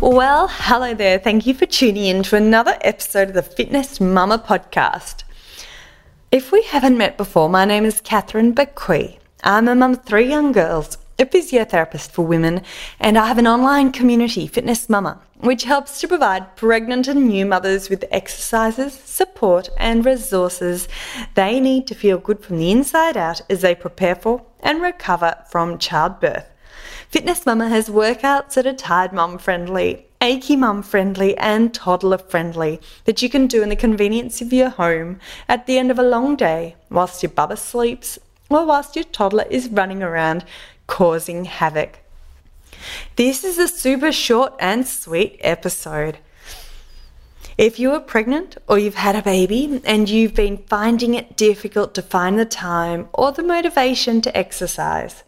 Well, hello there. Thank you for tuning in to another episode of the FitNest Mama podcast. If we haven't met before, my name is Catherine Bequee. I'm a mum of three young girls, a physiotherapist for women, and I have an online community, FitNest Mama, which helps to provide pregnant and new mothers with exercises, support, and resources they need to feel good from the inside out as they prepare for and recover from childbirth. FitNest Mama has workouts that are tired mum friendly, achy mum friendly, and toddler friendly that you can do in the convenience of your home at the end of a long day whilst your bubba sleeps or whilst your toddler is running around causing havoc. This is a super short and sweet episode. If you are pregnant or you've had a baby and you've been finding it difficult to find the time or the motivation to exercise,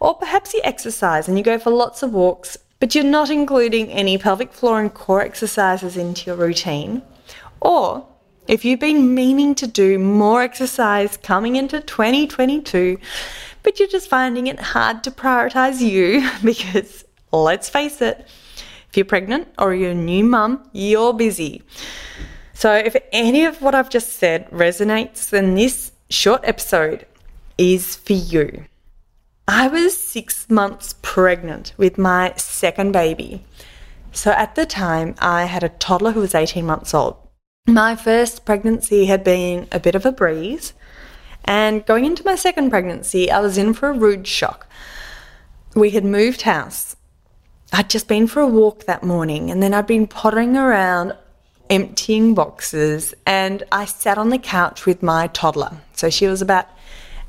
or perhaps you exercise and you go for lots of walks, but you're not including any pelvic floor and core exercises into your routine. Or if you've been meaning to do more exercise coming into 2022, but you're just finding it hard to prioritize you because let's face it, if you're pregnant or you're a new mum, you're busy. So, if any of what I've just said resonates, then this short episode is for you. I was six months pregnant with my second baby. So at the time, I had a toddler who was 18 months old. My first pregnancy had been a bit of a breeze. And going into my second pregnancy, I was in for a rude shock. We had moved house. I'd just been for a walk that morning, and then I'd been pottering around emptying boxes, and I sat on the couch with my toddler. So she was about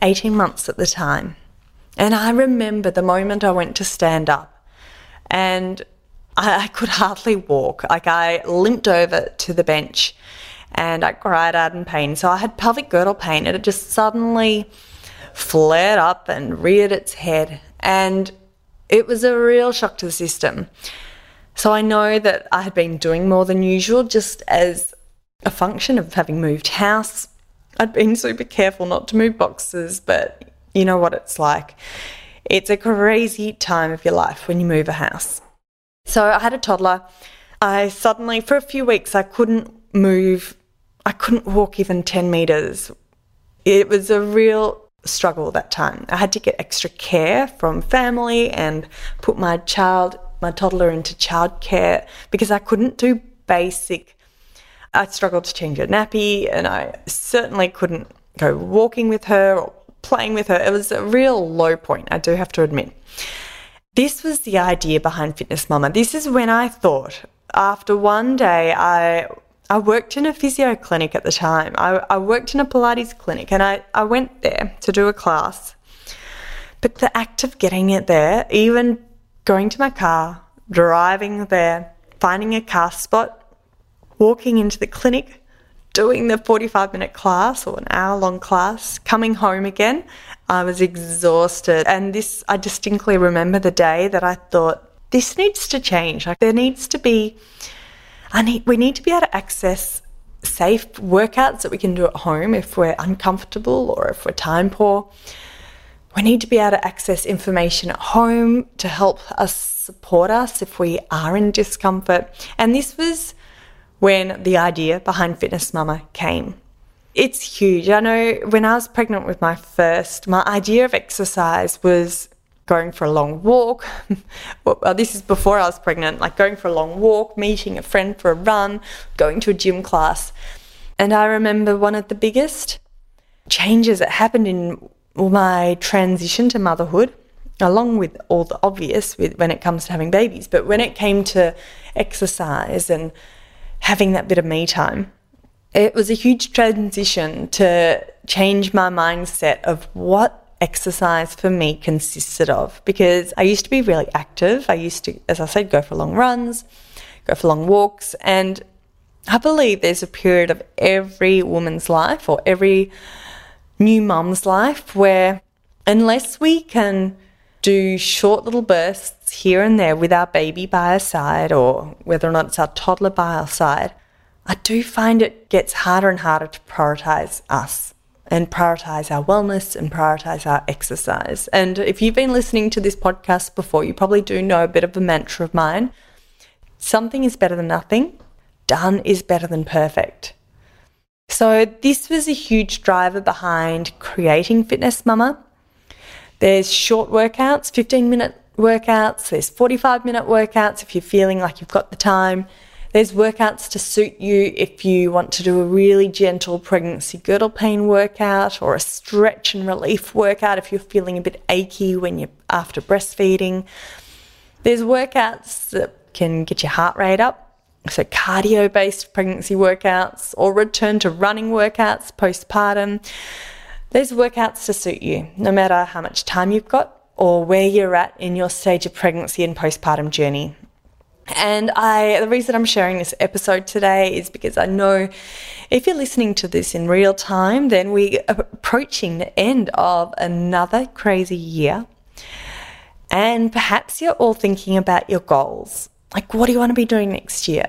18 months at the time. And I remember the moment I went to stand up and I, I could hardly walk. Like I limped over to the bench and I cried out in pain. So I had pelvic girdle pain and it just suddenly flared up and reared its head. And it was a real shock to the system. So I know that I had been doing more than usual just as a function of having moved house. I'd been super careful not to move boxes, but you know what it's like. It's a crazy time of your life when you move a house. So I had a toddler. I suddenly, for a few weeks, I couldn't move. I couldn't walk even 10 meters. It was a real struggle that time. I had to get extra care from family and put my child, my toddler into childcare because I couldn't do basic. I struggled to change her nappy and I certainly couldn't go walking with her or playing with her. It was a real low point, I do have to admit. This was the idea behind FitNest Mama. This is when I thought, after one day, I I worked in a physio clinic at the time. I, I worked in a Pilates clinic and I, I went there to do a class. But the act of getting it there, even going to my car, driving there, finding a car spot, walking into the clinic, doing the 45 minute class or an hour long class, coming home again, I was exhausted. And this, I distinctly remember the day that I thought, this needs to change. Like, there needs to be, I need, we need to be able to access safe workouts that we can do at home if we're uncomfortable or if we're time poor. We need to be able to access information at home to help us support us if we are in discomfort. And this was when the idea behind FitNest Mama came. It's huge. I know when I was pregnant with my first, my idea of exercise was going for a long walk. well, this is before I was pregnant, like going for a long walk, meeting a friend for a run, going to a gym class. And I remember one of the biggest changes that happened in my transition to motherhood, along with all the obvious with, when it comes to having babies, but when it came to exercise and having that bit of me time. It was a huge transition to change my mindset of what exercise for me consisted of because I used to be really active. I used to, as I said, go for long runs, go for long walks, and I believe there's a period of every woman's life or every new mum's life where unless we can do short little bursts here and there with our baby by our side or whether or not it's our toddler by our side, I do find it gets harder and harder to prioritize us and prioritize our wellness and prioritize our exercise. And if you've been listening to this podcast before, you probably do know a bit of a mantra of mine. Something is better than nothing. Done is better than perfect. So, this was a huge driver behind creating FitNest Mama there's short workouts, 15 minute workouts, there's 45 minute workouts if you're feeling like you've got the time. There's workouts to suit you if you want to do a really gentle pregnancy girdle pain workout or a stretch and relief workout if you're feeling a bit achy when you're after breastfeeding. There's workouts that can get your heart rate up, so cardio based pregnancy workouts or return to running workouts postpartum. There's workouts to suit you, no matter how much time you've got or where you're at in your stage of pregnancy and postpartum journey. And I, the reason I'm sharing this episode today is because I know if you're listening to this in real time, then we're approaching the end of another crazy year. And perhaps you're all thinking about your goals. Like, what do you want to be doing next year?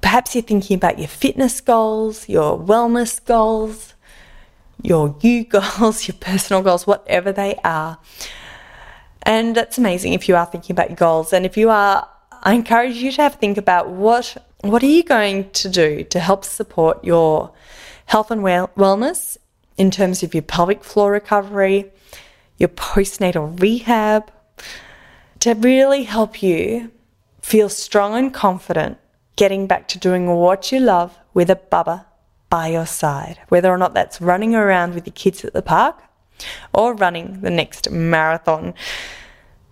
Perhaps you're thinking about your fitness goals, your wellness goals, your you goals, your personal goals, whatever they are. And that's amazing if you are thinking about your goals. And if you are, I encourage you to have a think about what what are you going to do to help support your health and well- wellness in terms of your pelvic floor recovery, your postnatal rehab, to really help you feel strong and confident getting back to doing what you love with a bubba by your side, whether or not that's running around with your kids at the park or running the next marathon.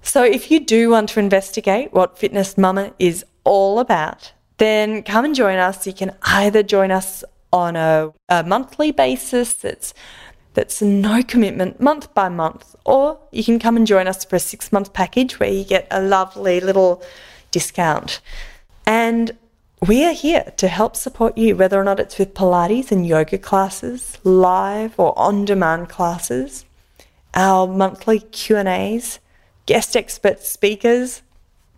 So, if you do want to investigate what FitNest Mama is all about, then come and join us. You can either join us on a, a monthly basis that's that's no commitment month by month, or you can come and join us for a six month package where you get a lovely little discount. And we are here to help support you, whether or not it's with Pilates and yoga classes, live or on-demand classes, our monthly Q&As, guest expert speakers,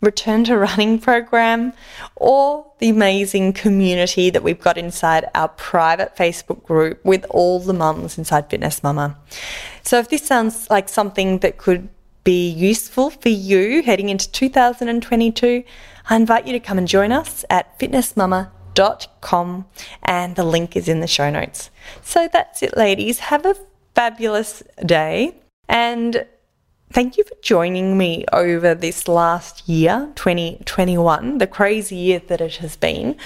return to running program, or the amazing community that we've got inside our private Facebook group with all the mums inside FitNest Mama. So if this sounds like something that could be useful for you heading into 2022, I invite you to come and join us at fitnestmama.com and the link is in the show notes. So that's it, ladies. Have a fabulous day and thank you for joining me over this last year, 2021, the crazy year that it has been.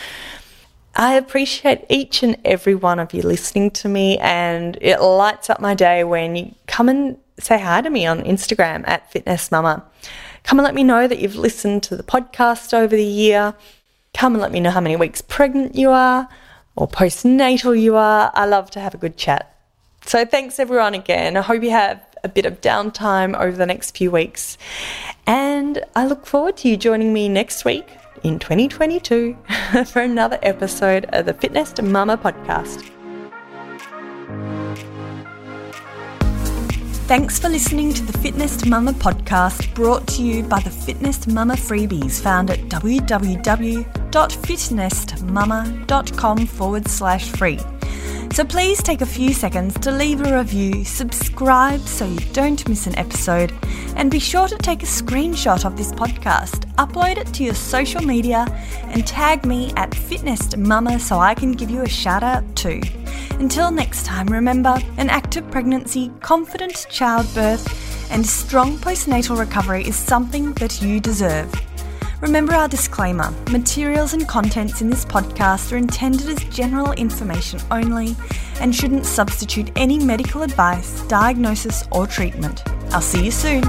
I appreciate each and every one of you listening to me, and it lights up my day when you come and say hi to me on Instagram at FitNest Mama. Come and let me know that you've listened to the podcast over the year. Come and let me know how many weeks pregnant you are or postnatal you are. I love to have a good chat. So thanks everyone again. I hope you have a bit of downtime over the next few weeks. And I look forward to you joining me next week in 2022 for another episode of the Fitness to Mama podcast. Thanks for listening to the Fitness to Mama podcast brought to you by the FitNest Mama freebies found at www.fitnestmama.com forward slash free. So please take a few seconds to leave a review, subscribe so you don't miss an episode, and be sure to take a screenshot of this podcast, upload it to your social media, and tag me at FitNest Mama so I can give you a shout out too. Until next time, remember an active pregnancy, confident childbirth, and strong postnatal recovery is something that you deserve. Remember our disclaimer materials and contents in this podcast are intended as general information only and shouldn't substitute any medical advice, diagnosis, or treatment. I'll see you soon.